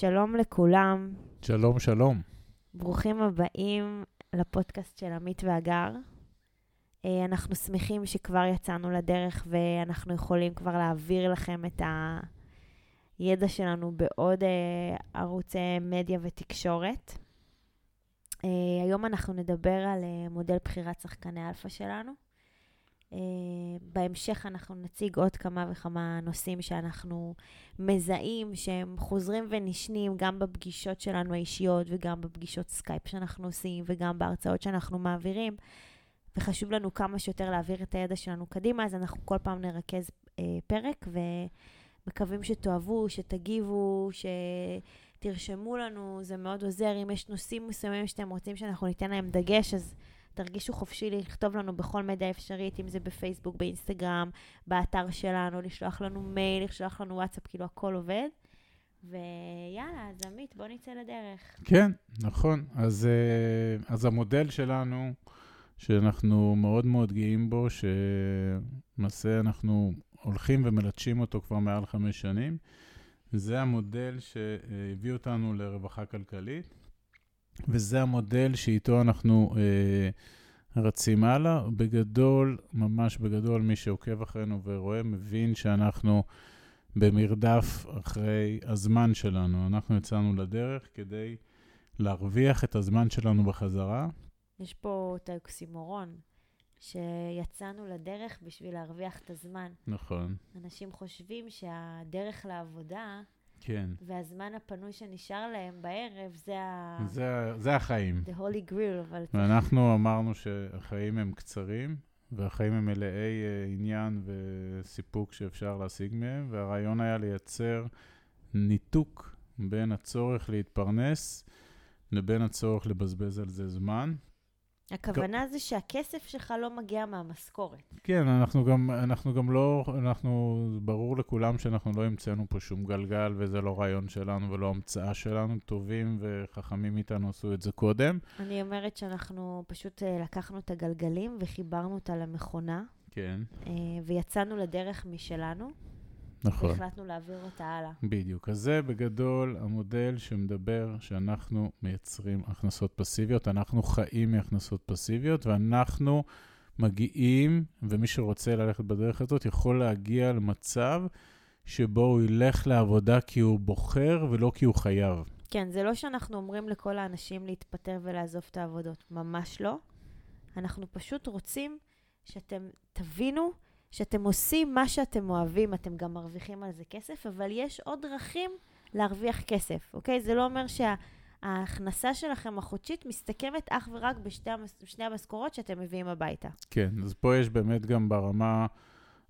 שלום לכולם, שלום, שלום. ברוכים הבאים לפודקאסט של עמית והגר. אה, אנחנו שמחים שכבר יצאנו לדרך ואנחנו יכולים כבר להעביר לכם את הידע שלנו בעוד אה, ערוצי מדיה ותקשורת. אה, היום אנחנו נדבר על מודל בחירת שחקני אלפא שלנו. Uh, בהמשך אנחנו נציג עוד כמה וכמה נושאים שאנחנו מזהים שהם חוזרים ונשנים גם בפגישות שלנו האישיות וגם בפגישות סקייפ שאנחנו עושים וגם בהרצאות שאנחנו מעבירים. וחשוב לנו כמה שיותר להעביר את הידע שלנו קדימה, אז אנחנו כל פעם נרכז uh, פרק ומקווים שתאהבו, שתגיבו, שתרשמו לנו, זה מאוד עוזר. אם יש נושאים מסוימים שאתם רוצים שאנחנו ניתן להם דגש, אז... תרגישו חופשי לכתוב לנו בכל מדיה אפשרית, אם זה בפייסבוק, באינסטגרם, באתר שלנו, לשלוח לנו מייל, לשלוח לנו וואטסאפ, כאילו הכל עובד. ויאללה, אז עמית, בוא נצא לדרך. כן, נכון. אז, אה, אז המודל שלנו, שאנחנו מאוד מאוד גאים בו, שלמעשה אנחנו הולכים ומלטשים אותו כבר מעל חמש שנים, זה המודל שהביא אותנו לרווחה כלכלית. וזה המודל שאיתו אנחנו אה, רצים הלאה. בגדול, ממש בגדול, מי שעוקב אחרינו ורואה, מבין שאנחנו במרדף אחרי הזמן שלנו. אנחנו יצאנו לדרך כדי להרוויח את הזמן שלנו בחזרה. יש פה את האוקסימורון, שיצאנו לדרך בשביל להרוויח את הזמן. נכון. אנשים חושבים שהדרך לעבודה... כן. והזמן הפנוי שנשאר להם בערב, זה ה... זה, זה החיים. The Holy Grail, אבל... ואנחנו אמרנו שהחיים הם קצרים, והחיים הם מלאי uh, עניין וסיפוק שאפשר להשיג מהם, והרעיון היה לייצר ניתוק בין הצורך להתפרנס לבין הצורך לבזבז על זה זמן. הכוונה זה שהכסף שלך לא מגיע מהמשכורת. כן, אנחנו גם, אנחנו גם לא, אנחנו, ברור לכולם שאנחנו לא המצאנו פה שום גלגל, וזה לא רעיון שלנו ולא המצאה שלנו. טובים וחכמים מאיתנו עשו את זה קודם. אני אומרת שאנחנו פשוט אה, לקחנו את הגלגלים וחיברנו אותה למכונה. כן. אה, ויצאנו לדרך משלנו. נכון. והחלטנו להעביר אותה הלאה. בדיוק. אז זה בגדול המודל שמדבר שאנחנו מייצרים הכנסות פסיביות, אנחנו חיים מהכנסות פסיביות, ואנחנו מגיעים, ומי שרוצה ללכת בדרך הזאת יכול להגיע למצב שבו הוא ילך לעבודה כי הוא בוחר ולא כי הוא חייב. כן, זה לא שאנחנו אומרים לכל האנשים להתפטר ולעזוב את העבודות, ממש לא. אנחנו פשוט רוצים שאתם תבינו שאתם עושים מה שאתם אוהבים, אתם גם מרוויחים על זה כסף, אבל יש עוד דרכים להרוויח כסף, אוקיי? זה לא אומר שההכנסה שלכם החודשית מסתכמת אך ורק בשתי המשכורות שאתם מביאים הביתה. כן, אז פה יש באמת גם ברמה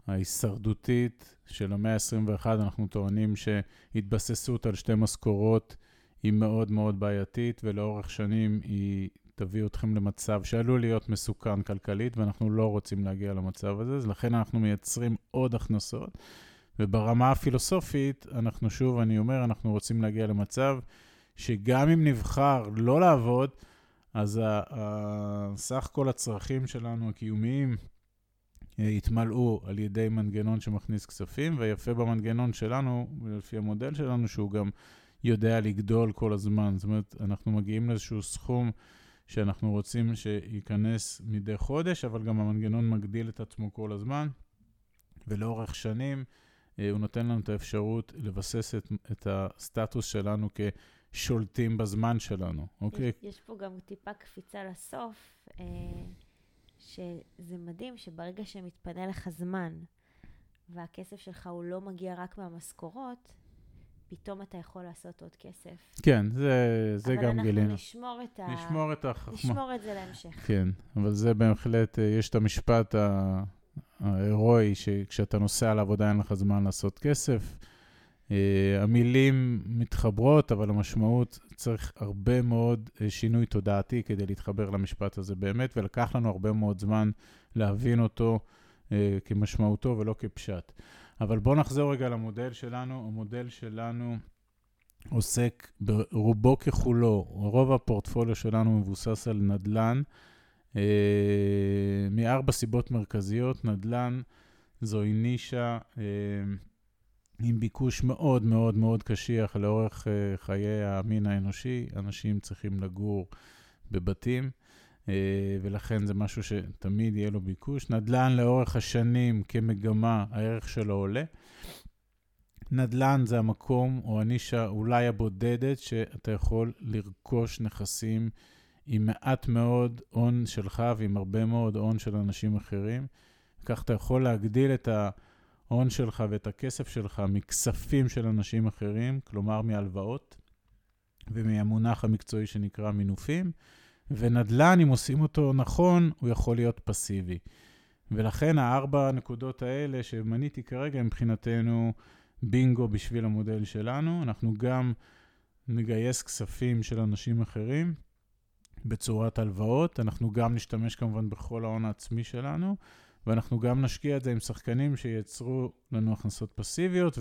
ההישרדותית של המאה ה-21, אנחנו טוענים שהתבססות על שתי משכורות היא מאוד מאוד בעייתית, ולאורך שנים היא תביא אתכם למצב שעלול להיות מסוכן כלכלית, ואנחנו לא רוצים להגיע למצב הזה, אז לכן אנחנו מייצרים עוד הכנסות. וברמה הפילוסופית, אנחנו שוב, אני אומר, אנחנו רוצים להגיע למצב שגם אם נבחר לא לעבוד, אז סך כל הצרכים שלנו הקיומיים אה, יתמלאו על ידי מנגנון שמכניס כספים, ויפה במנגנון שלנו, לפי המודל שלנו, שהוא גם יודע לגדול כל הזמן. זאת אומרת, אנחנו מגיעים לאיזשהו סכום שאנחנו רוצים שייכנס מדי חודש, אבל גם המנגנון מגדיל את עצמו כל הזמן, ולאורך שנים אה, הוא נותן לנו את האפשרות לבסס את, את הסטטוס שלנו כשולטים בזמן שלנו, אוקיי? יש, יש פה גם טיפה קפיצה לסוף, אה, שזה מדהים שברגע שמתפנה לך זמן, והכסף שלך הוא לא מגיע רק מהמשכורות, פתאום אתה יכול לעשות עוד כסף. כן, זה, זה גם גילינו. אבל אנחנו נשמור את ה... נשמור את החכמה. נשמור את זה להמשך. כן, אבל זה בהחלט, אה, יש את המשפט ההירואי, שכשאתה נוסע לעבודה אין לך זמן לעשות כסף. Uh, המילים מתחברות, אבל המשמעות, צריך הרבה מאוד uh, שינוי תודעתי כדי להתחבר למשפט הזה באמת, ולקח לנו הרבה מאוד זמן להבין אותו uh, כמשמעותו ולא כפשט. אבל בואו נחזור רגע למודל שלנו. המודל שלנו עוסק ברובו ככולו, רוב הפורטפוליו שלנו מבוסס על נדל"ן, אה, מארבע סיבות מרכזיות. נדל"ן זוהי נישה אה, עם ביקוש מאוד מאוד מאוד קשיח לאורך uh, חיי המין האנושי. אנשים צריכים לגור בבתים, ולכן זה משהו שתמיד יהיה לו ביקוש. נדל"ן לאורך השנים כמגמה, הערך שלו עולה. נדל"ן זה המקום או הנישה אולי הבודדת שאתה יכול לרכוש נכסים עם מעט מאוד הון שלך ועם הרבה מאוד הון של אנשים אחרים. כך אתה יכול להגדיל את ההון שלך ואת הכסף שלך מכספים של אנשים אחרים, כלומר מהלוואות, ומהמונח המקצועי שנקרא מינופים. ונדל"ן, אם עושים אותו נכון, הוא יכול להיות פסיבי. ולכן הארבע הנקודות האלה שמניתי כרגע מבחינתנו בינגו בשביל המודל שלנו. אנחנו גם נגייס כספים של אנשים אחרים בצורת הלוואות. אנחנו גם נשתמש כמובן בכל ההון העצמי שלנו, ואנחנו גם נשקיע את זה עם שחקנים שייצרו לנו הכנסות פסיביות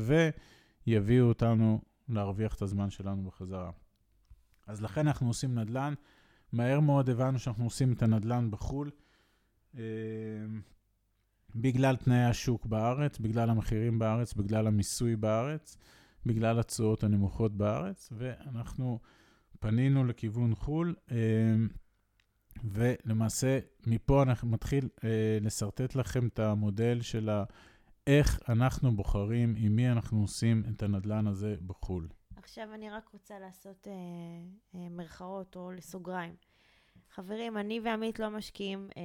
ויביאו אותנו להרוויח את הזמן שלנו בחזרה. אז לכן אנחנו עושים נדל"ן. מהר מאוד הבנו שאנחנו עושים את הנדל"ן בחו"ל. אה, בגלל תנאי השוק בארץ, בגלל המחירים בארץ, בגלל המיסוי בארץ, בגלל התשואות הנמוכות בארץ, ואנחנו פנינו לכיוון חו"ל, אמ, ולמעשה מפה אנחנו מתחיל אה, לשרטט לכם את המודל של איך אנחנו בוחרים, עם מי אנחנו עושים את הנדלן הזה בחו"ל. עכשיו אני רק רוצה לעשות אה, אה, מרכאות או לסוגריים. חברים, אני ועמית לא משקיעים אה,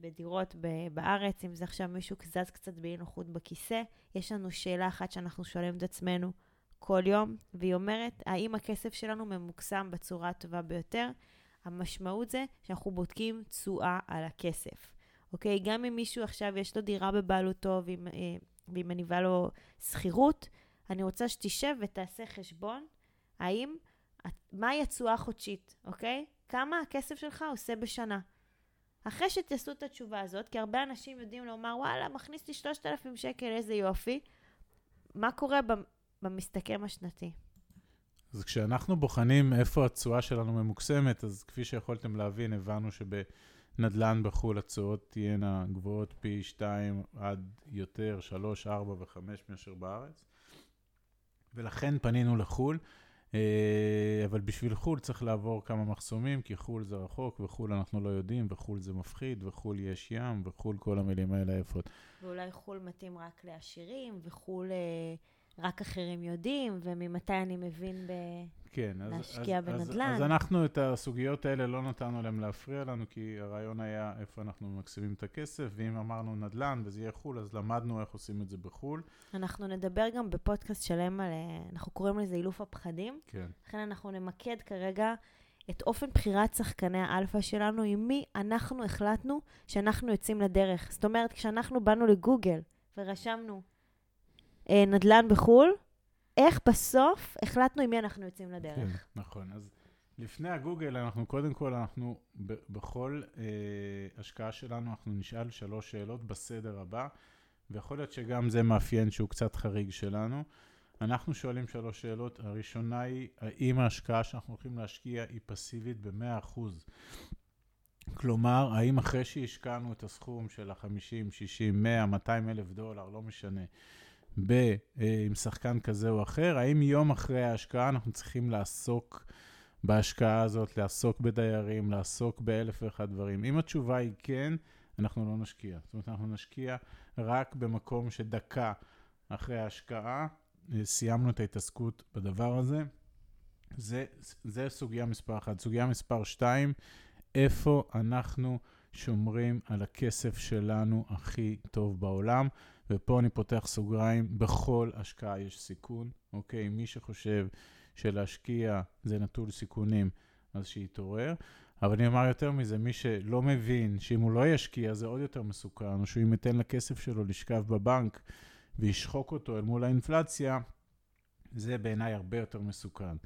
בדירות ב- בארץ, אם זה עכשיו מישהו זז קצת באי נוחות בכיסא. יש לנו שאלה אחת שאנחנו שואלים את עצמנו כל יום, והיא אומרת, האם הכסף שלנו ממוקסם בצורה הטובה ביותר? המשמעות זה שאנחנו בודקים תשואה על הכסף. אוקיי? גם אם מישהו עכשיו יש לו דירה בבעלותו והיא, אה, מניבה לו שכירות, אני רוצה שתשב ותעשה חשבון, האם, מהי התשואה החודשית, אוקיי? כמה הכסף שלך עושה בשנה. אחרי שתעשו את התשובה הזאת, כי הרבה אנשים יודעים לומר, וואלה, מכניס לי 3,000 שקל, איזה יופי, מה קורה במסתכם השנתי? אז כשאנחנו בוחנים איפה התשואה שלנו ממוקסמת, אז כפי שיכולתם להבין, הבנו שבנדל"ן בחו"ל התשואות תהיינה גבוהות פי 2 עד יותר, 3, 4 ו-5 מאשר בארץ. ולכן פנינו לחו"ל. אה, אבל בשביל חו"ל צריך לעבור כמה מחסומים, כי חו"ל זה רחוק, וחו"ל אנחנו לא יודעים, וחו"ל זה מפחיד, וחו"ל יש ים, וחו"ל כל המילים האלה יפות. ואולי חו"ל מתאים רק לעשירים, וחו"ל אה, רק אחרים יודעים, וממתי אני מבין ב... כן, אז, להשקיע אז, בנדל"ן. אז, אז אנחנו את הסוגיות האלה לא נתנו להם להפריע לנו, כי הרעיון היה איפה אנחנו מקסימים את הכסף, ואם אמרנו נדל"ן וזה יהיה חו"ל, אז למדנו איך עושים את זה בחו"ל. אנחנו נדבר גם בפודקאסט שלם על, אה, אנחנו קוראים לזה אילוף הפחדים. כן. לכן אנחנו נמקד כרגע את אופן בחירת שחקני האלפא שלנו, עם מי אנחנו החלטנו שאנחנו יוצאים לדרך. זאת אומרת, כשאנחנו באנו לגוגל ורשמנו נדל"ן בחו"ל, איך בסוף החלטנו עם מי אנחנו יוצאים לדרך. כן, נכון. אז לפני הגוגל, אנחנו קודם כל, אנחנו ב- בכל אה, השקעה שלנו, אנחנו נשאל שלוש שאלות בסדר הבא, ויכול להיות שגם זה מאפיין שהוא קצת חריג שלנו. אנחנו שואלים שלוש שאלות. הראשונה היא, האם ההשקעה שאנחנו הולכים להשקיע היא פסיבית ב-100%? כלומר, האם אחרי שהשקענו את הסכום של ה-50, 60, 100, 200 אלף דולר, לא משנה, ב, אה, עם שחקן כזה או אחר, האם יום אחרי ההשקעה אנחנו צריכים לעסוק בהשקעה הזאת, לעסוק בדיירים, לעסוק באלף ואחד דברים? אם התשובה היא כן, אנחנו לא נשקיע. זאת אומרת, אנחנו נשקיע רק במקום שדקה אחרי ההשקעה אה, סיימנו את ההתעסקות בדבר הזה. זה, זה סוגיה מספר אחת. סוגיה מספר שתיים, איפה אנחנו שומרים על הכסף שלנו הכי טוב בעולם. ופה אני פותח סוגריים, בכל השקעה יש סיכון, אוקיי? מי שחושב שלהשקיע זה נטול סיכונים, אז שיתעורר. אבל אני אומר יותר מזה, מי שלא מבין שאם הוא לא ישקיע זה עוד יותר מסוכן, או שאם ייתן לכסף שלו לשכב בבנק וישחוק אותו אל מול האינפלציה, זה בעיניי הרבה יותר מסוכן.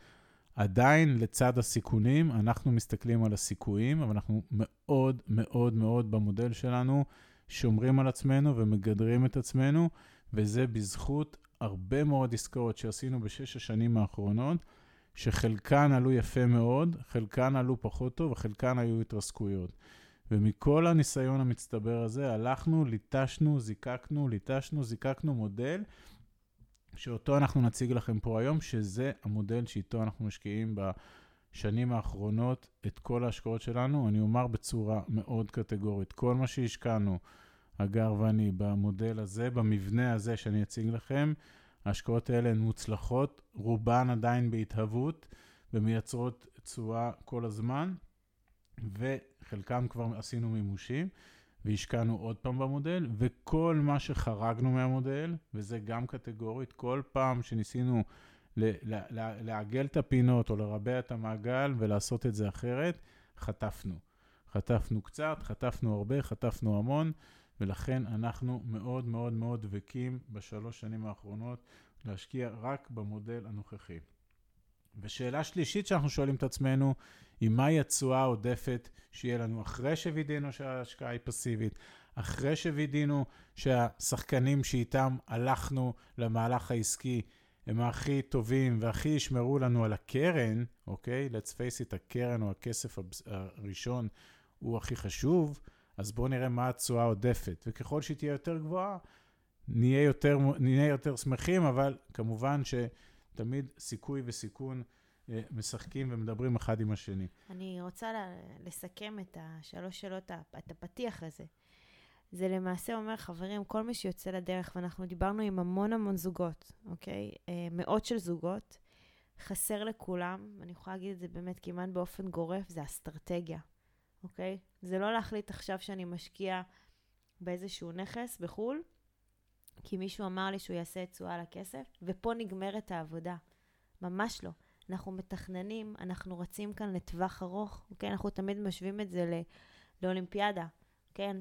עדיין, לצד הסיכונים, אנחנו מסתכלים על הסיכויים, אבל אנחנו מאוד מאוד מאוד במודל שלנו שומרים על עצמנו ומגדרים את עצמנו, וזה בזכות הרבה מאוד עסקאות שעשינו בשש השנים האחרונות, שחלקן עלו יפה מאוד, חלקן עלו פחות טוב וחלקן היו התרסקויות. ומכל הניסיון המצטבר הזה הלכנו, ליטשנו, זיקקנו, ליטשנו, זיקקנו מודל שאותו אנחנו נציג לכם פה היום, שזה המודל שאיתו אנחנו משקיעים בשנים האחרונות את כל ההשקעות שלנו. אני אומר בצורה מאוד קטגורית, כל מה שהשקענו, הגר ואני, במודל הזה, במבנה הזה שאני אציג לכם, ההשקעות האלה הן מוצלחות, רובן עדיין בהתהוות ומייצרות תשואה כל הזמן, וחלקם כבר עשינו מימושים. והשקענו עוד פעם במודל, וכל מה שחרגנו מהמודל, וזה גם קטגורית, כל פעם שניסינו לעגל את הפינות או לרבע את המעגל ולעשות את זה אחרת, חטפנו. חטפנו קצת, חטפנו הרבה, חטפנו המון, ולכן אנחנו מאוד מאוד מאוד דבקים בשלוש שנים האחרונות להשקיע רק במודל הנוכחי. ושאלה שלישית שאנחנו שואלים את עצמנו, היא מהי התשואה העודפת שיהיה לנו אחרי שווידאנו שההשקעה היא פסיבית, אחרי שווידאנו שהשחקנים שאיתם הלכנו למהלך העסקי הם הכי טובים והכי ישמרו לנו על הקרן, אוקיי? let's face it, הקרן או הכסף הראשון הוא הכי חשוב, אז בואו נראה מה התשואה העודפת. וככל שהיא תהיה יותר גבוהה, נהיה יותר, נהיה יותר שמחים, אבל כמובן שתמיד סיכוי וסיכון משחקים ומדברים אחד עם השני. אני רוצה לסכם את השלוש שאלות, את הפתיח הזה. זה למעשה אומר, חברים, כל מי שיוצא לדרך, ואנחנו דיברנו עם המון המון זוגות, אוקיי? אה, מאות של זוגות, חסר לכולם, ואני יכולה להגיד את זה באמת כמעט באופן גורף, זה אסטרטגיה, אוקיי? זה לא להחליט עכשיו שאני משקיע באיזשהו נכס בחו"ל, כי מישהו אמר לי שהוא יעשה תשואה לכסף, ופה נגמרת העבודה. ממש לא. אנחנו מתכננים, אנחנו רצים כאן לטווח ארוך, אוקיי? אנחנו תמיד משווים את זה לאולימפיאדה, כן?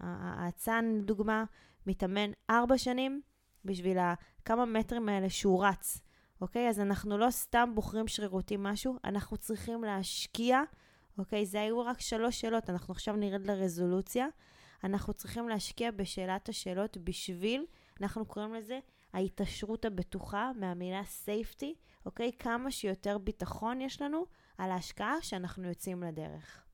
האצן, לדוגמה, מתאמן ארבע שנים בשביל הכמה מטרים האלה שהוא רץ, אוקיי? אז אנחנו לא סתם בוחרים שרירותי משהו, אנחנו צריכים להשקיע, אוקיי? זה היו רק שלוש שאלות, אנחנו עכשיו נרד לרזולוציה. אנחנו צריכים להשקיע בשאלת השאלות בשביל, אנחנו קוראים לזה ההתעשרות הבטוחה, מהמילה safety, אוקיי? כמה שיותר ביטחון יש לנו על ההשקעה שאנחנו יוצאים לדרך.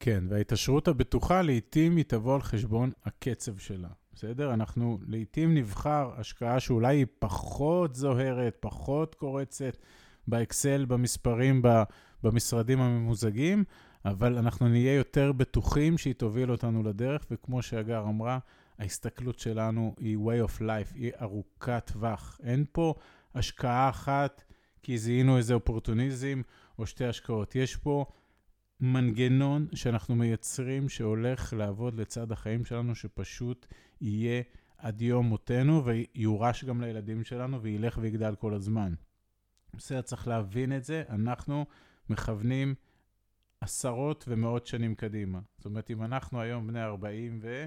כן, וההתעשרות הבטוחה לעתים היא תבוא על חשבון הקצב שלה, בסדר? אנחנו לעתים נבחר השקעה שאולי היא פחות זוהרת, פחות קורצת באקסל, במספרים, במשרדים הממוזגים, אבל אנחנו נהיה יותר בטוחים שהיא תוביל אותנו לדרך, וכמו שהגר אמרה, ההסתכלות שלנו היא way of life, היא ארוכת טווח. אין פה השקעה אחת כי זיהינו איזה אופורטוניזם או שתי השקעות. יש פה מנגנון שאנחנו מייצרים שהולך לעבוד לצד החיים שלנו, שפשוט יהיה עד יום מותנו ויורש גם לילדים שלנו וילך ויגדל כל הזמן. בסדר, צריך להבין את זה, אנחנו מכוונים עשרות ומאות שנים קדימה. זאת אומרת, אם אנחנו היום בני 40 ו...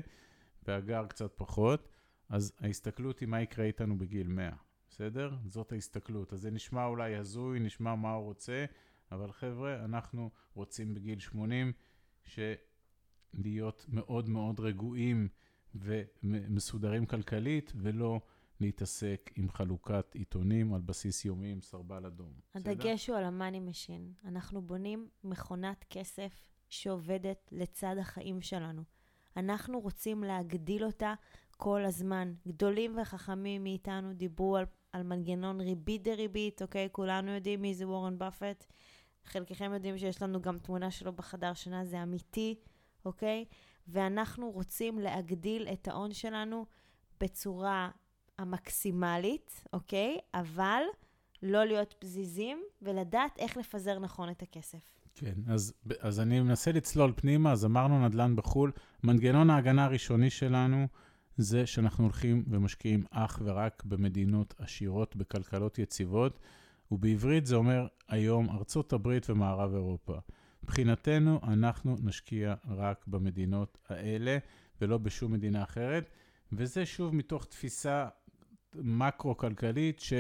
והגר קצת פחות, אז ההסתכלות היא מה יקרה איתנו בגיל 100, בסדר? זאת ההסתכלות. אז זה נשמע אולי הזוי, נשמע מה הוא רוצה, אבל חבר'ה, אנחנו רוצים בגיל 80 להיות מאוד מאוד רגועים ומסודרים כלכלית, ולא להתעסק עם חלוקת עיתונים על בסיס יומי עם סרבל אדום. הדגש הוא על ה money machine. אנחנו בונים מכונת כסף שעובדת לצד החיים שלנו. אנחנו רוצים להגדיל אותה כל הזמן. גדולים וחכמים מאיתנו דיברו על, על מנגנון ריבית דריבית, אוקיי? כולנו יודעים מי זה וורן באפט. חלקכם יודעים שיש לנו גם תמונה שלו בחדר שינה, זה אמיתי, אוקיי? ואנחנו רוצים להגדיל את ההון שלנו בצורה המקסימלית, אוקיי? אבל לא להיות פזיזים ולדעת איך לפזר נכון את הכסף. כן, אז, אז אני מנסה לצלול פנימה, אז אמרנו נדל"ן בחו"ל. מנגנון ההגנה הראשוני שלנו זה שאנחנו הולכים ומשקיעים אך ורק במדינות עשירות, בכלכלות יציבות, ובעברית זה אומר היום ארצות הברית ומערב אירופה. מבחינתנו, אנחנו נשקיע רק במדינות האלה ולא בשום מדינה אחרת, וזה שוב מתוך תפיסה מקרו-כלכלית, ש...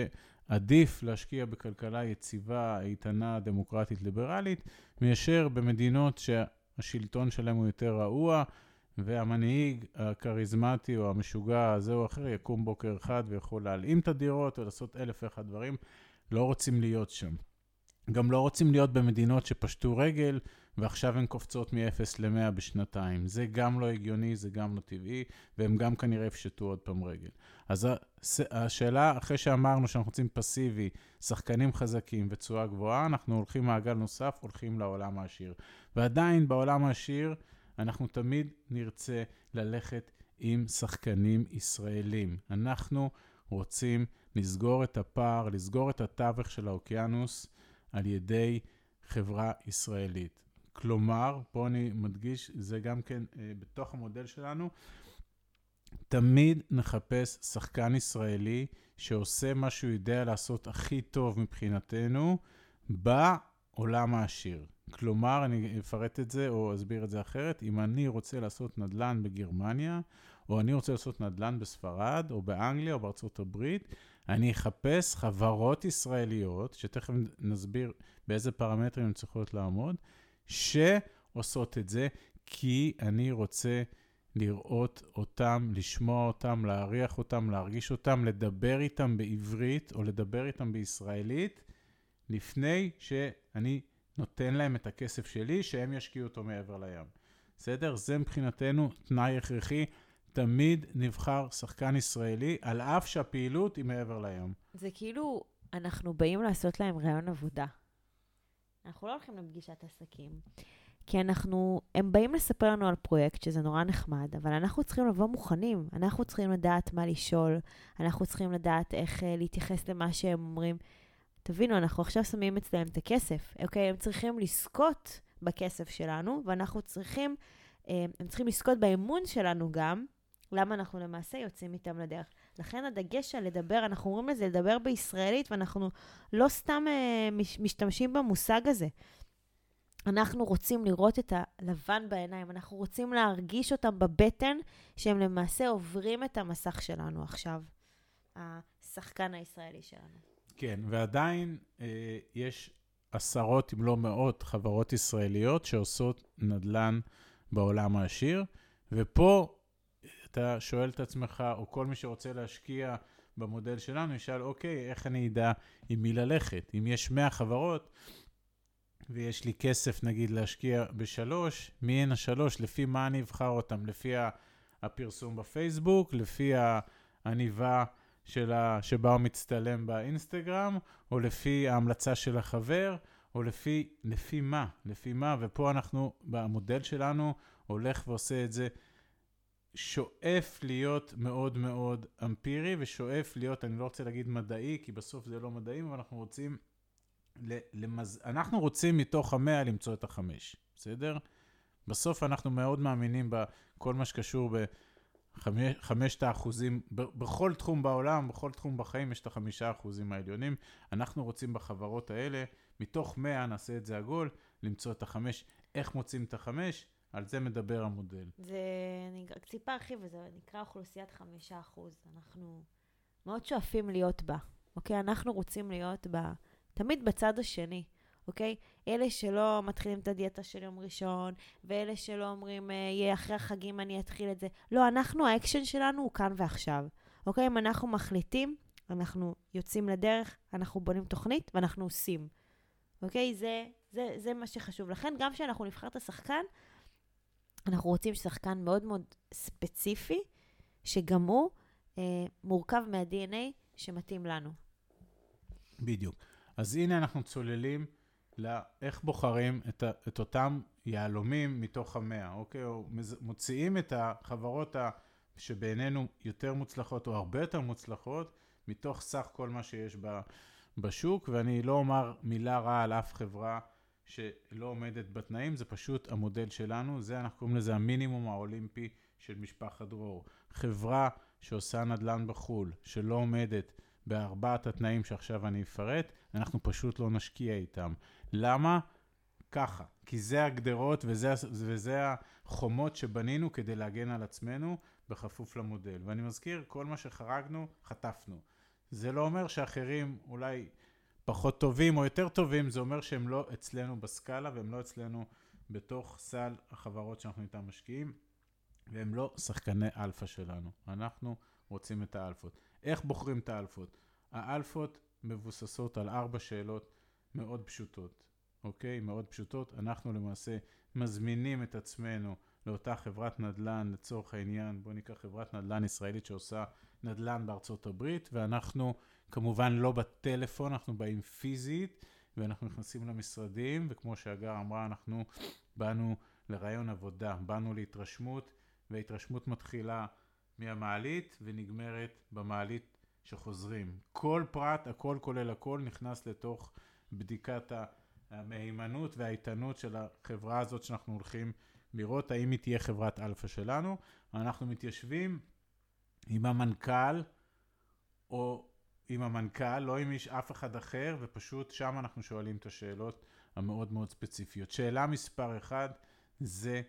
עדיף להשקיע בכלכלה יציבה, איתנה, דמוקרטית, ליברלית, מאשר במדינות שהשלטון שלהם הוא יותר רעוע, והמנהיג הכריזמטי או המשוגע הזה או אחר יקום בוקר אחד ויכול להלאים את הדירות או לעשות אלף ואחד דברים. לא רוצים להיות שם. גם לא רוצים להיות במדינות שפשטו רגל ועכשיו הן קופצות מ-0 ל-100 בשנתיים. זה גם לא הגיוני, זה גם לא טבעי, והם גם כנראה יפשטו עוד פעם רגל. אז השאלה, אחרי שאמרנו שאנחנו רוצים פסיבי, שחקנים חזקים ותשואה גבוהה, אנחנו הולכים מעגל נוסף, הולכים לעולם העשיר. ועדיין בעולם העשיר, אנחנו תמיד נרצה ללכת עם שחקנים ישראלים. אנחנו רוצים לסגור את הפער, לסגור את התווך של האוקיינוס על ידי חברה ישראלית. כלומר, פה אני מדגיש, זה גם כן אה, בתוך המודל שלנו, תמיד נחפש שחקן ישראלי שעושה מה שהוא יודע לעשות הכי טוב מבחינתנו בעולם העשיר. כלומר, אני אפרט את זה או אסביר את זה אחרת, אם אני רוצה לעשות נדל"ן בגרמניה, או אני רוצה לעשות נדל"ן בספרד, או באנגליה, או בארצות הברית, אני אחפש חברות ישראליות, שתכף נסביר באיזה פרמטרים הן צריכות לעמוד, שעושות את זה, כי אני רוצה לראות אותם, לשמוע אותם, להריח אותם, להרגיש אותם, לדבר איתם בעברית או לדבר איתם בישראלית, לפני שאני נותן להם את הכסף שלי, שהם ישקיעו אותו מעבר לים. בסדר? זה מבחינתנו תנאי הכרחי. תמיד נבחר שחקן ישראלי, על אף שהפעילות היא מעבר לים. זה כאילו, אנחנו באים לעשות להם רעיון עבודה. אנחנו לא הולכים לפגישת עסקים. כי אנחנו, הם באים לספר לנו על פרויקט, שזה נורא נחמד, אבל אנחנו צריכים לבוא מוכנים. אנחנו צריכים לדעת מה לשאול, אנחנו צריכים לדעת איך uh, להתייחס למה שהם אומרים. תבינו, אנחנו עכשיו שמים אצלם את הכסף, אוקיי? הם צריכים לזכות בכסף שלנו, ואנחנו צריכים, uh, הם צריכים לזכות באמון שלנו גם, למה אנחנו למעשה יוצאים איתם לדרך. לכן הדגש על לדבר, אנחנו אומרים לזה לדבר בישראלית, ואנחנו לא סתם מש, משתמשים במושג הזה. אנחנו רוצים לראות את הלבן בעיניים, אנחנו רוצים להרגיש אותם בבטן, שהם למעשה עוברים את המסך שלנו עכשיו, השחקן הישראלי שלנו. כן, ועדיין אה, יש עשרות, אם לא מאות, חברות ישראליות שעושות נדל"ן בעולם העשיר, ופה אתה שואל את עצמך, או כל מי שרוצה להשקיע במודל שלנו, ישאל, אוקיי, איך אני אדע עם מי ללכת? אם יש 100 חברות, ויש לי כסף, נגיד, להשקיע בשלוש, מי הן השלוש? לפי מה אני אבחר אותם? לפי הפרסום בפייסבוק, לפי העניבה שלה, שבה הוא מצטלם באינסטגרם, או לפי ההמלצה של החבר, או לפי, לפי מה? לפי מה? ופה אנחנו, במודל שלנו, הולך ועושה את זה. שואף להיות מאוד מאוד אמפירי, ושואף להיות, אני לא רוצה להגיד מדעי, כי בסוף זה לא מדעים, אבל אנחנו רוצים למז... אנחנו רוצים מתוך המאה למצוא את החמש, בסדר? בסוף אנחנו מאוד מאמינים בכל מה שקשור בחמשת האחוזים, בכל תחום בעולם, בכל תחום בחיים יש את החמישה אחוזים העליונים. אנחנו רוצים בחברות האלה, מתוך מאה נעשה את זה עגול, למצוא את החמש. איך מוצאים את החמש? על זה מדבר המודל. זה, אני רק טיפה ארחיב, וזה נקרא אוכלוסיית חמישה אחוז. אנחנו מאוד שואפים להיות בה, אוקיי? אנחנו רוצים להיות בה. תמיד בצד השני, אוקיי? אלה שלא מתחילים את הדיאטה של יום ראשון, ואלה שלא אומרים, אה, יהיה אחרי החגים אני אתחיל את זה. לא, אנחנו, האקשן שלנו הוא כאן ועכשיו. אוקיי? אם אנחנו מחליטים, אנחנו יוצאים לדרך, אנחנו בונים תוכנית ואנחנו עושים. אוקיי? זה, זה, זה מה שחשוב. לכן, גם כשאנחנו נבחר את השחקן, אנחנו רוצים שחקן מאוד מאוד ספציפי, שגם הוא אה, מורכב מה-DNA שמתאים לנו. בדיוק. אז הנה אנחנו צוללים לאיך בוחרים את, את אותם יהלומים מתוך המאה, אוקיי? או מוציאים את החברות ה, שבעינינו יותר מוצלחות או הרבה יותר מוצלחות, מתוך סך כל מה שיש ב, בשוק, ואני לא אומר מילה רעה על אף חברה שלא עומדת בתנאים, זה פשוט המודל שלנו, זה אנחנו קוראים לזה המינימום האולימפי של משפחת דרור. חברה שעושה נדל"ן בחו"ל, שלא עומדת בארבעת התנאים שעכשיו אני אפרט, אנחנו פשוט לא נשקיע איתם. למה? ככה, כי זה הגדרות וזה, וזה החומות שבנינו כדי להגן על עצמנו בכפוף למודל. ואני מזכיר, כל מה שחרגנו, חטפנו. זה לא אומר שאחרים אולי פחות טובים או יותר טובים, זה אומר שהם לא אצלנו בסקאלה והם לא אצלנו בתוך סל החברות שאנחנו איתן משקיעים, והם לא שחקני אלפא שלנו. אנחנו רוצים את האלפות. איך בוחרים את האלפות? האלפות מבוססות על ארבע שאלות מאוד פשוטות, אוקיי? מאוד פשוטות. אנחנו למעשה מזמינים את עצמנו לאותה חברת נדל"ן, לצורך העניין, בואו ניקח חברת נדל"ן ישראלית שעושה נדל"ן בארצות הברית, ואנחנו כמובן לא בטלפון, אנחנו באים פיזית, ואנחנו נכנסים למשרדים, וכמו שהגר אמרה, אנחנו באנו לרעיון עבודה, באנו להתרשמות, וההתרשמות מתחילה מהמעלית ונגמרת במעלית שחוזרים. כל פרט, הכל כולל הכל, נכנס לתוך בדיקת המהימנות והאיתנות של החברה הזאת שאנחנו הולכים לראות האם היא תהיה חברת אלפא שלנו. אנחנו מתיישבים עם המנכ"ל, או עם המנכ"ל, לא עם איש אף אחד אחר, ופשוט שם אנחנו שואלים את השאלות המאוד מאוד ספציפיות. שאלה מספר אחד זה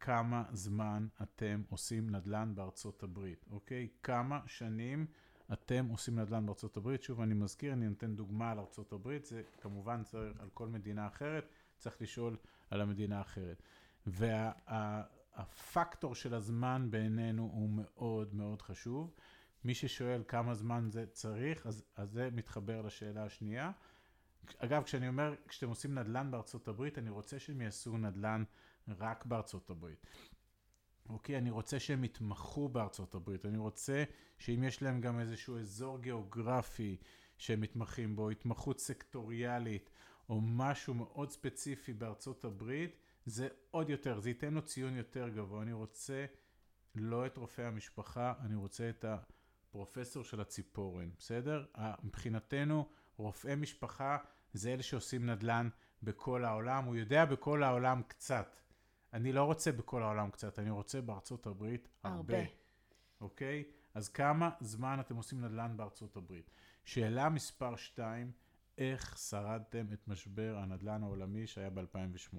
כמה זמן אתם עושים נדל"ן בארצות הברית, אוקיי? כמה שנים אתם עושים נדל"ן בארצות הברית? שוב, אני מזכיר, אני נותן דוגמה על ארצות הברית, זה כמובן צריך על כל מדינה אחרת, צריך לשאול על המדינה האחרת. והפקטור וה, של הזמן בעינינו הוא מאוד מאוד חשוב. מי ששואל כמה זמן זה צריך, אז, אז זה מתחבר לשאלה השנייה. אגב, כשאני אומר, כשאתם עושים נדל"ן בארצות הברית, אני רוצה שהם יעשו נדל"ן רק בארצות הברית. אוקיי, אני רוצה שהם יתמחו בארצות הברית, אני רוצה שאם יש להם גם איזשהו אזור גיאוגרפי שהם מתמחים בו, התמחות סקטוריאלית, או משהו מאוד ספציפי בארצות הברית, זה עוד יותר, זה ייתן לו ציון יותר גבוה. אני רוצה לא את רופא המשפחה, אני רוצה את הפרופסור של הציפורן, בסדר? מבחינתנו, רופאי משפחה זה אלה שעושים נדל"ן בכל העולם, הוא יודע בכל העולם קצת. אני לא רוצה בכל העולם קצת, אני רוצה בארצות הברית הרבה. הרבה. אוקיי? אז כמה זמן אתם עושים נדל"ן בארצות הברית? שאלה מספר 2, איך שרדתם את משבר הנדל"ן העולמי שהיה ב-2008?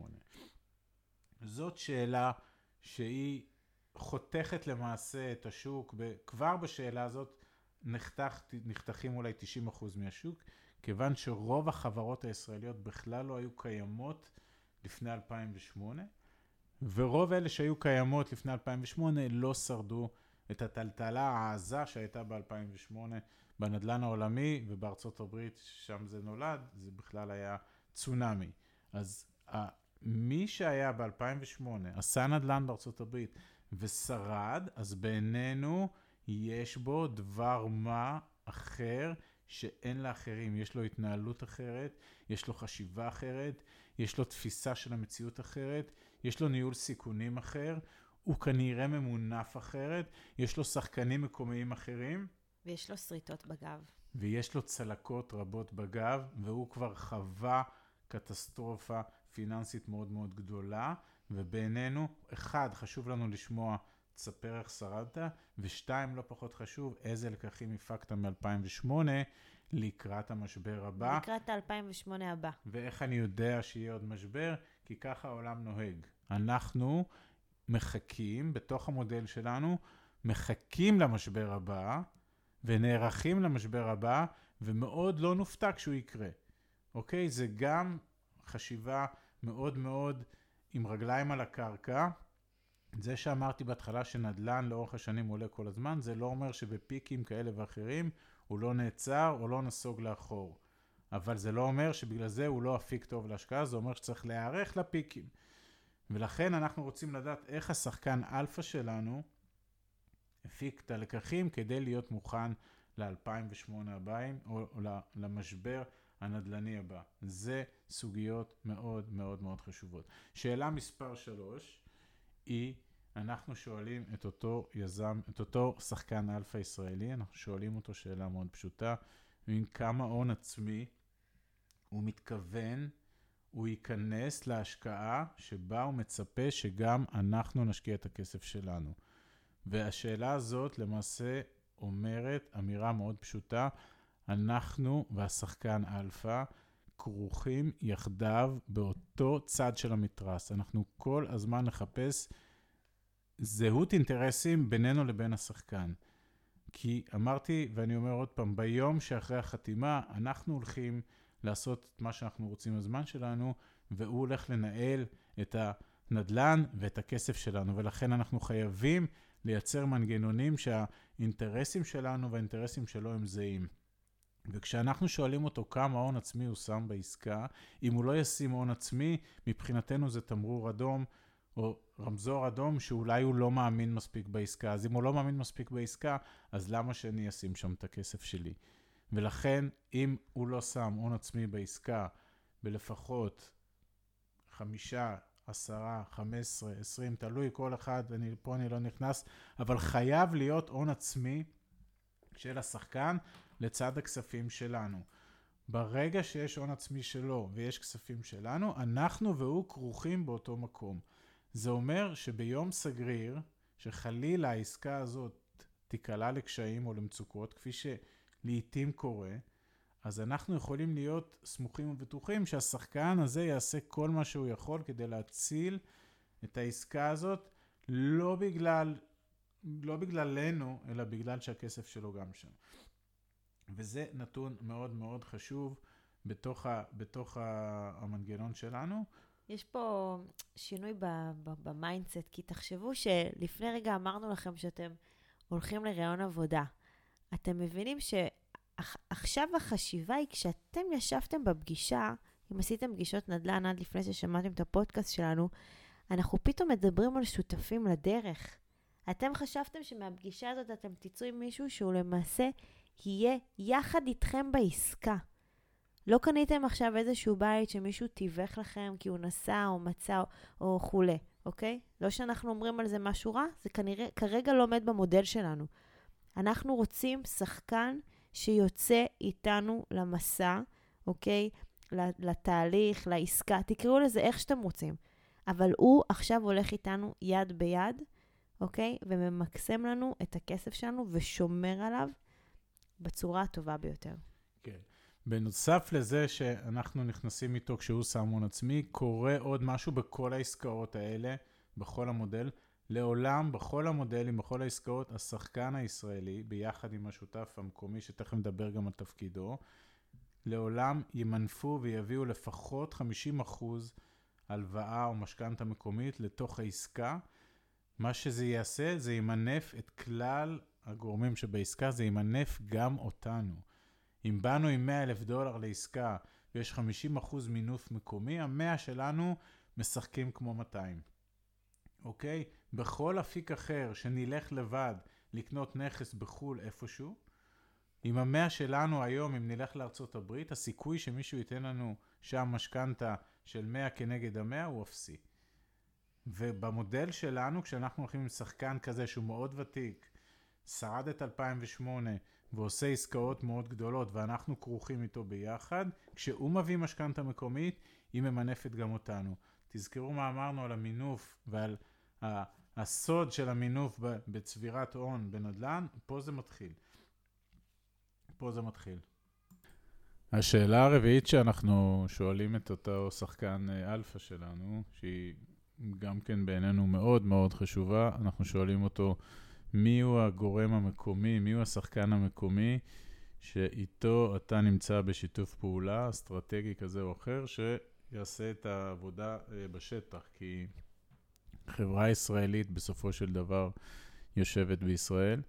זאת שאלה שהיא חותכת למעשה את השוק, כבר בשאלה הזאת נחתך, נחתכים אולי 90% מהשוק, כיוון שרוב החברות הישראליות בכלל לא היו קיימות לפני 2008, ורוב אלה שהיו קיימות לפני 2008 לא שרדו את הטלטלה העזה שהייתה ב-2008 בנדלן העולמי ובארצות הברית, שם זה נולד, זה בכלל היה צונאמי. אז מי שהיה ב-2008, עשה נדל"ן בארצות הברית ושרד, אז בעינינו יש בו דבר מה אחר שאין לאחרים. יש לו התנהלות אחרת, יש לו חשיבה אחרת, יש לו תפיסה של המציאות אחרת, יש לו ניהול סיכונים אחר, הוא כנראה ממונף אחרת, יש לו שחקנים מקומיים אחרים. ויש לו שריטות בגב. ויש לו צלקות רבות בגב, והוא כבר חווה קטסטרופה פיננסית מאוד מאוד גדולה, ובינינו, אחד, חשוב לנו לשמוע, תספר איך שרדת, ושתיים, לא פחות חשוב, איזה לקחים הפקת מ-2008 לקראת המשבר הבא. לקראת ה-2008 הבא. ואיך אני יודע שיהיה עוד משבר? כי ככה העולם נוהג. אנחנו מחכים, בתוך המודל שלנו, מחכים למשבר הבא, ונערכים למשבר הבא, ומאוד לא נופתע כשהוא יקרה. אוקיי? זה גם חשיבה מאוד מאוד עם רגליים על הקרקע. זה שאמרתי בהתחלה שנדל"ן לאורך השנים עולה כל הזמן, זה לא אומר שבפיקים כאלה ואחרים הוא לא נעצר או לא נסוג לאחור. אבל זה לא אומר שבגלל זה הוא לא אפיק טוב להשקעה, זה אומר שצריך להיערך לפיקים. ולכן אנחנו רוצים לדעת איך השחקן אלפא שלנו הפיק את הלקחים כדי להיות מוכן ל-2008 הבאים, או למשבר הנדל"ני הבא. זה סוגיות מאוד מאוד מאוד חשובות. שאלה מספר 3 היא, אנחנו שואלים את אותו יזם, את אותו שחקן אלפא ישראלי, אנחנו שואלים אותו שאלה מאוד פשוטה, עם כמה הון עצמי הוא מתכוון, הוא ייכנס להשקעה שבה הוא מצפה שגם אנחנו נשקיע את הכסף שלנו. והשאלה הזאת למעשה אומרת אמירה מאוד פשוטה, אנחנו והשחקן אלפא כרוכים יחדיו באותו צד של המתרס. אנחנו כל הזמן נחפש זהות אינטרסים בינינו לבין השחקן. כי אמרתי, ואני אומר עוד פעם, ביום שאחרי החתימה, אנחנו הולכים לעשות את מה שאנחנו רוצים בזמן שלנו, והוא הולך לנהל את הנדל"ן ואת הכסף שלנו, ולכן אנחנו חייבים לייצר מנגנונים שהאינטרסים שלנו והאינטרסים שלו הם זהים. וכשאנחנו שואלים אותו כמה הון עצמי הוא שם בעסקה, אם הוא לא ישים הון עצמי, מבחינתנו זה תמרור אדום או רמזור אדום שאולי הוא לא מאמין מספיק בעסקה. אז אם הוא לא מאמין מספיק בעסקה, אז למה שאני אשים שם את הכסף שלי? ולכן, אם הוא לא שם הון עצמי בעסקה בלפחות חמישה, עשרה, חמש עשרה, עשרים, תלוי כל אחד, אני, פה אני לא נכנס, אבל חייב להיות הון עצמי של השחקן לצד הכספים שלנו. ברגע שיש הון עצמי שלו ויש כספים שלנו, אנחנו והוא כרוכים באותו מקום. זה אומר שביום סגריר, שחלילה העסקה הזאת תיקלע לקשיים או למצוקות, כפי שלעיתים קורה, אז אנחנו יכולים להיות סמוכים ובטוחים שהשחקן הזה יעשה כל מה שהוא יכול כדי להציל את העסקה הזאת, לא בגלל, לא בגללנו, אלא בגלל שהכסף שלו גם שם. וזה נתון מאוד מאוד חשוב בתוך, ה, בתוך ה, המנגנון שלנו. יש פה שינוי ב mindset, כי תחשבו שלפני רגע אמרנו לכם שאתם הולכים לראיון עבודה. אתם מבינים שעכשיו החשיבה היא, כשאתם ישבתם בפגישה, אם עשיתם פגישות נדל"ן עד לפני ששמעתם את הפודקאסט שלנו, אנחנו פתאום מדברים על שותפים לדרך. אתם חשבתם שמהפגישה הזאת אתם תצאו עם מישהו שהוא למעשה יהיה יחד איתכם בעסקה. לא קניתם עכשיו איזשהו בית שמישהו תיווך לכם כי הוא נסע או מצא או, כולי, אוקיי? לא שאנחנו אומרים על זה משהו רע, זה כנראה, כרגע לא עומד במודל שלנו. אנחנו רוצים שחקן שיוצא איתנו למסע, אוקיי? לתהליך, לעסקה, תקראו לזה איך שאתם רוצים. אבל הוא עכשיו הולך איתנו יד ביד, אוקיי? וממקסם לנו את הכסף שלנו ושומר עליו בצורה הטובה ביותר. כן. בנוסף לזה שאנחנו נכנסים איתו כשהוא שם הון עצמי, קורה עוד משהו בכל העסקאות האלה, בכל המודל. לעולם, בכל המודלים, בכל העסקאות, השחקן הישראלי, ביחד עם השותף המקומי, שתכף נדבר גם על תפקידו, לעולם ימנפו ויביאו לפחות 50% הלוואה או משכנתה מקומית לתוך העסקה. מה שזה יעשה, זה ימנף את כלל הגורמים שבעסקה, זה ימנף גם אותנו. אם באנו עם 100 אלף דולר לעסקה ויש 50% מינוף מקומי, המאה שלנו משחקים כמו 200. אוקיי? בכל אפיק אחר שנלך לבד לקנות נכס בחו"ל איפשהו, עם המאה שלנו היום, אם נלך לארצות הברית, הסיכוי שמישהו ייתן לנו שם משכנתה של 100 כנגד המאה הוא אפסי. ובמודל שלנו, כשאנחנו הולכים עם שחקן כזה שהוא מאוד ותיק, שרד את 2008 ועושה עסקאות מאוד גדולות ואנחנו כרוכים איתו ביחד, כשהוא מביא משכנתה מקומית, היא ממנפת גם אותנו. תזכרו מה אמרנו על המינוף ועל הסוד של המינוף בצבירת הון בנדל"ן, פה זה מתחיל. פה זה מתחיל. השאלה הרביעית שאנחנו שואלים את אותו שחקן אה, אלפא שלנו, שהיא גם כן בעינינו מאוד מאוד חשובה, אנחנו שואלים אותו, מי הוא הגורם המקומי, מי הוא השחקן המקומי, שאיתו אתה נמצא בשיתוף פעולה אסטרטגי כזה או אחר, שיעשה את העבודה אה, בשטח, כי חברה ישראלית בסופו של דבר יושבת בישראל,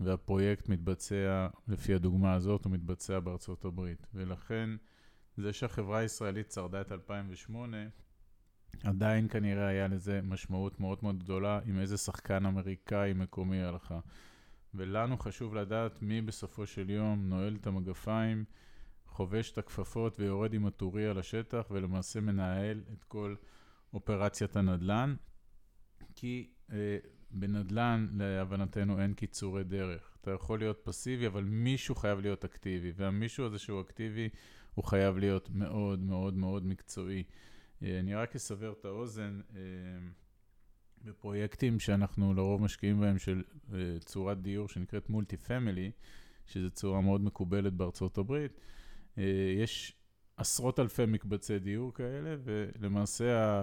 והפרויקט מתבצע, לפי הדוגמה הזאת, הוא מתבצע בארצות הברית. ולכן, זה שהחברה הישראלית שרדה את 2008, עדיין כנראה היה לזה משמעות מאוד מאוד גדולה עם איזה שחקן אמריקאי מקומי הלכה. ולנו חשוב לדעת מי בסופו של יום נועל את המגפיים, חובש את הכפפות ויורד עם הטורי על השטח ולמעשה מנהל את כל אופרציית הנדל"ן. כי אה, בנדל"ן, להבנתנו, אין קיצורי דרך. אתה יכול להיות פסיבי, אבל מישהו חייב להיות אקטיבי, והמישהו הזה שהוא אקטיבי, הוא חייב להיות מאוד מאוד מאוד מקצועי. אה, אני רק אסבר את האוזן, אה, בפרויקטים שאנחנו לרוב משקיעים בהם של אה, צורת דיור שנקראת multi family, שזו צורה מאוד מקובלת בארצות הברית, יש עשרות אלפי מקבצי דיור כאלה, ולמעשה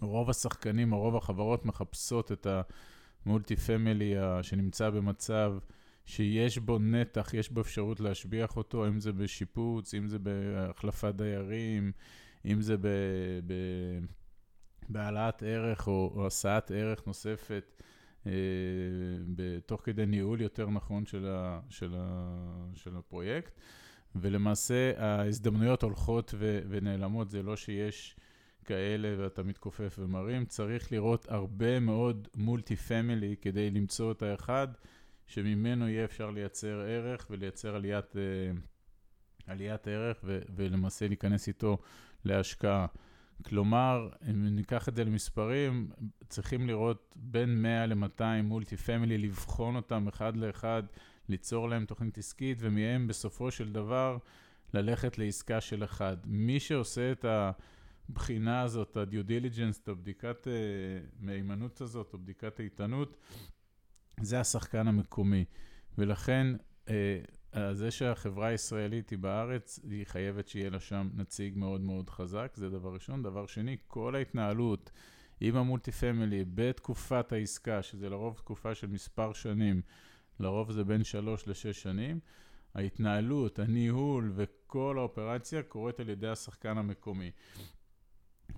רוב השחקנים, רוב החברות מחפשות את ה multi family שנמצא במצב שיש בו נתח, יש בו אפשרות להשביח אותו, אם זה בשיפוץ, אם זה בהחלפת דיירים, אם זה בהעלאת ערך או, או השאת ערך נוספת uh, תוך כדי ניהול יותר נכון של, ה, של, ה, של הפרויקט. ולמעשה ההזדמנויות הולכות ו- ונעלמות, זה לא שיש כאלה ואתה מתכופף ומרים, צריך לראות הרבה מאוד מולטי פמילי כדי למצוא את האחד שממנו יהיה אפשר לייצר ערך ולייצר עליית, uh, עליית ערך ו- ולמעשה להיכנס איתו להשקעה. כלומר, אם ניקח את זה למספרים, צריכים לראות בין 100 ל-200 מולטי פמילי, לבחון אותם אחד לאחד, ליצור להם תוכנית עסקית, ומהם בסופו של דבר ללכת לעסקה של אחד. מי שעושה את הבחינה הזאת, ה-due diligence, את הבדיקת uh, מהימנות הזאת, או בדיקת האיתנות, זה השחקן המקומי. ולכן, uh, זה שהחברה הישראלית היא בארץ, היא חייבת שיהיה לה שם נציג מאוד מאוד חזק, זה דבר ראשון. דבר שני, כל ההתנהלות עם המולטי פמילי בתקופת העסקה, שזה לרוב תקופה של מספר שנים, לרוב זה בין שלוש לשש שנים. ההתנהלות, הניהול וכל האופרציה קורית על ידי השחקן המקומי.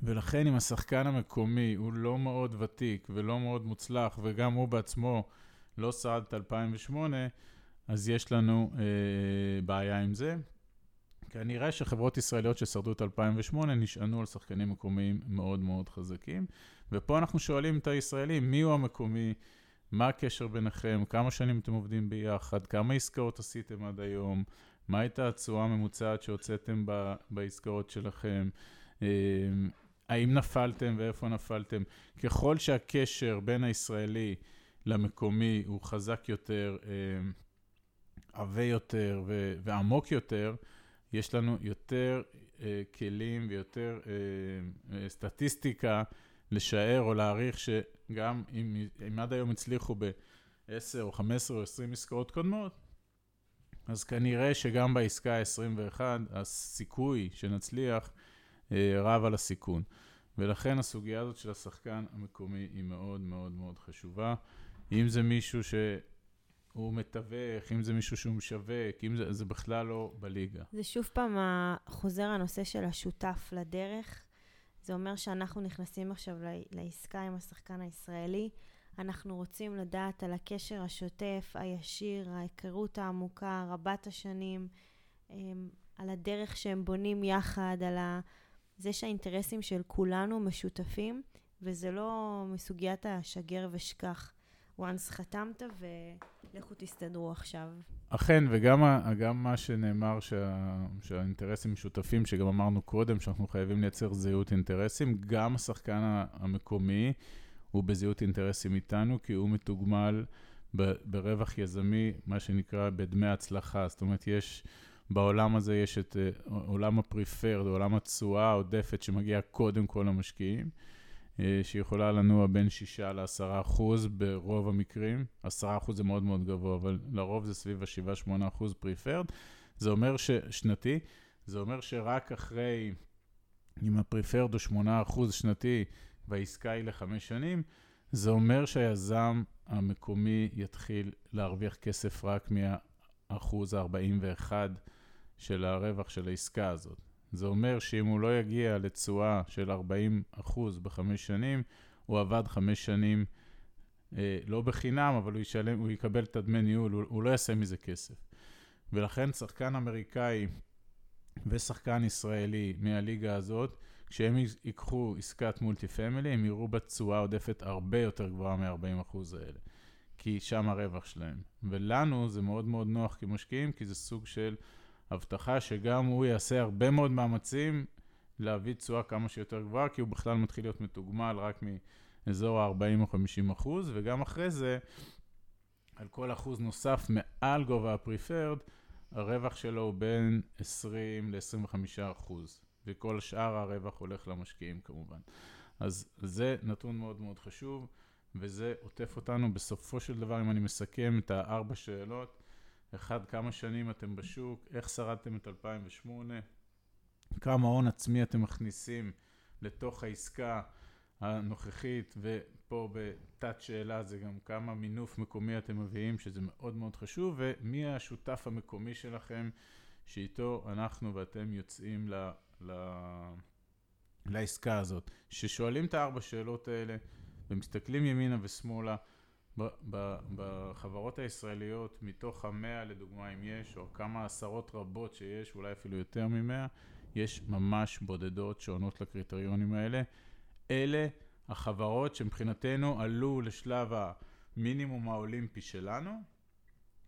ולכן אם השחקן המקומי הוא לא מאוד ותיק ולא מאוד מוצלח, וגם הוא בעצמו לא שרד את 2008, אז יש לנו אה, בעיה עם זה. כנראה שחברות ישראליות ששרדו את 2008 נשענו על שחקנים מקומיים מאוד מאוד חזקים. ופה אנחנו שואלים את הישראלים, מי הוא המקומי? מה הקשר ביניכם? כמה שנים אתם עובדים ביחד? כמה עסקאות עשיתם עד היום? מה הייתה התשואה הממוצעת שהוצאתם ב- בעסקאות שלכם? אה, האם נפלתם ואיפה נפלתם? ככל שהקשר בין הישראלי למקומי הוא חזק יותר, אה, עבה יותר ו- ועמוק יותר, יש לנו יותר אה, כלים ויותר סטטיסטיקה לשער או להעריך שגם אם, אם עד היום הצליחו ב-10 או 15 או 20 עסקאות קודמות, אז כנראה שגם בעסקה ה-21 הסיכוי שנצליח אה, רב על הסיכון. ולכן הסוגיה הזאת של השחקן המקומי היא מאוד מאוד מאוד חשובה. אם זה מישהו שהוא מתווך, אם זה מישהו שהוא משווק, אם זה, זה בכלל לא בליגה. זה שוב פעם חוזר הנושא של השותף לדרך. זה אומר שאנחנו נכנסים עכשיו לעסקה עם השחקן הישראלי. אנחנו רוצים לדעת על הקשר השוטף, הישיר, ההיכרות העמוקה, רבת השנים, אמ, על הדרך שהם בונים יחד, על זה שהאינטרסים של כולנו משותפים, וזה לא מסוגיית השגר ושכח. Once חתמת ולכו תסתדרו עכשיו. אכן, וגם גם מה שנאמר שה, שהאינטרסים משותפים, שגם אמרנו קודם, שאנחנו חייבים לייצר זהות אינטרסים, גם השחקן המקומי הוא בזהות אינטרסים איתנו, כי הוא מתוגמל ב, ברווח יזמי, מה שנקרא בדמי הצלחה. זאת אומרת, יש... בעולם הזה יש את uh, עולם הפריפרד, עולם התשואה העודפת שמגיעה קודם כל למשקיעים. אה, שיכולה לנוע בין 6 ל-10 אחוז ברוב המקרים. 10 אחוז זה מאוד מאוד גבוה, אבל לרוב זה סביב ה-7-8 אחוז פריפרד. זה אומר ששנתי, זה אומר שרק אחרי, אם הפריפרד הוא 8 אחוז שנתי והעסקה היא לחמש שנים, זה אומר שהיזם המקומי יתחיל להרוויח כסף רק מהאחוז ה-41 של הרווח של העסקה הזאת. זה אומר שאם הוא לא יגיע לתשואה של 40 אחוז בחמש שנים, הוא עבד חמש שנים אה, לא בחינם, אבל הוא, ישלם, הוא יקבל את הדמי ניהול, הוא, הוא לא יעשה מזה כסף. ולכן שחקן אמריקאי ושחקן ישראלי מהליגה הזאת, כשהם ייקחו עסקת מולטי פמילי, הם יראו בתשואה עודפת הרבה יותר גבוהה מ-40% אחוז האלה. כי שם הרווח שלהם. ולנו זה מאוד מאוד נוח כמשקיעים, כי זה סוג של הבטחה שגם הוא יעשה הרבה מאוד מאמצים להביא תשואה כמה שיותר גבוהה, כי הוא בכלל מתחיל להיות מתוגמל רק מאזור ה-40 או 50 אחוז, וגם אחרי זה, על כל אחוז נוסף מעל גובה הפריפרד, הרווח שלו הוא בין 20 ל-25 אחוז, וכל שאר הרווח הולך למשקיעים כמובן. אז זה נתון מאוד מאוד חשוב, וזה עוטף אותנו בסופו של דבר, אם אני מסכם את הארבע שאלות, אחד, כמה שנים אתם בשוק, איך שרדתם את 2008, כמה הון עצמי אתם מכניסים לתוך העסקה הנוכחית, ופה בתת שאלה זה גם כמה מינוף מקומי אתם מביאים, שזה מאוד מאוד חשוב, ומי השותף המקומי שלכם, שאיתו אנחנו ואתם יוצאים ל... ל... לעסקה הזאת. כששואלים את הארבע שאלות האלה ומסתכלים ימינה ושמאלה, בחברות הישראליות, מתוך המאה לדוגמה, אם יש, או כמה עשרות רבות שיש, אולי אפילו יותר ממאה, יש ממש בודדות שעונות לקריטריונים האלה. אלה החברות שמבחינתנו עלו לשלב המינימום האולימפי שלנו,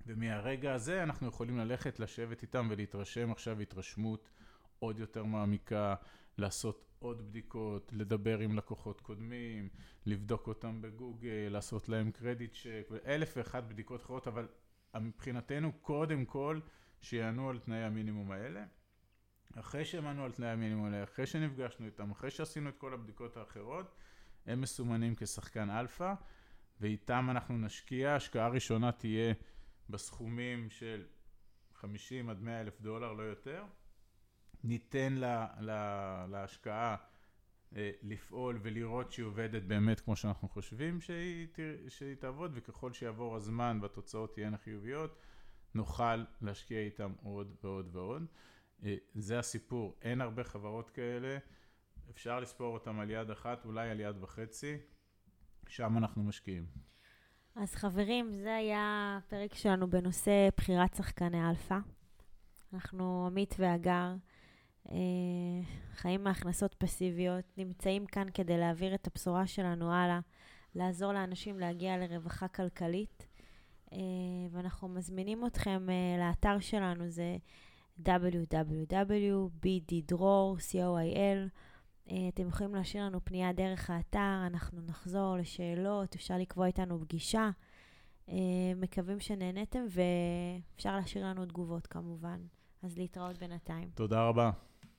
ומהרגע הזה אנחנו יכולים ללכת, לשבת איתם ולהתרשם עכשיו התרשמות עוד יותר מעמיקה, לעשות עוד בדיקות, לדבר עם לקוחות קודמים, לבדוק אותם בגוגל, לעשות להם credit check, ואלף ואחת בדיקות אחרות, אבל מבחינתנו קודם כל שיענו על תנאי המינימום האלה. אחרי שהם ענו על תנאי המינימום האלה, אחרי שנפגשנו איתם, אחרי שעשינו את כל הבדיקות האחרות, הם מסומנים כשחקן אלפא, ואיתם אנחנו נשקיע, השקעה ראשונה תהיה בסכומים של 50 עד 100 אלף דולר, לא יותר. ניתן לה, לה, להשקעה אה, לפעול ולראות שהיא עובדת באמת כמו שאנחנו חושבים שהיא, שהיא תעבוד, וככל שיעבור הזמן והתוצאות תהיינה חיוביות, נוכל להשקיע איתם עוד ועוד ועוד. אה, זה הסיפור, אין הרבה חברות כאלה, אפשר לספור אותם על יד אחת, אולי על יד וחצי, שם אנחנו משקיעים. אז חברים, זה היה הפרק שלנו בנושא בחירת שחקני אלפא. אנחנו, עמית והגר, אה, חיים מהכנסות פסיביות, נמצאים כאן כדי להעביר את הבשורה שלנו הלאה, לעזור לאנשים להגיע לרווחה כלכלית. אה, ואנחנו מזמינים אתכם אה, לאתר שלנו, זה www.bddror.co.il. אתם יכולים להשאיר לנו פנייה דרך האתר, אנחנו נחזור לשאלות, אפשר לקבוע איתנו פגישה. מקווים שנהניתם, ואפשר להשאיר לנו תגובות כמובן. אז להתראות בינתיים. תודה רבה.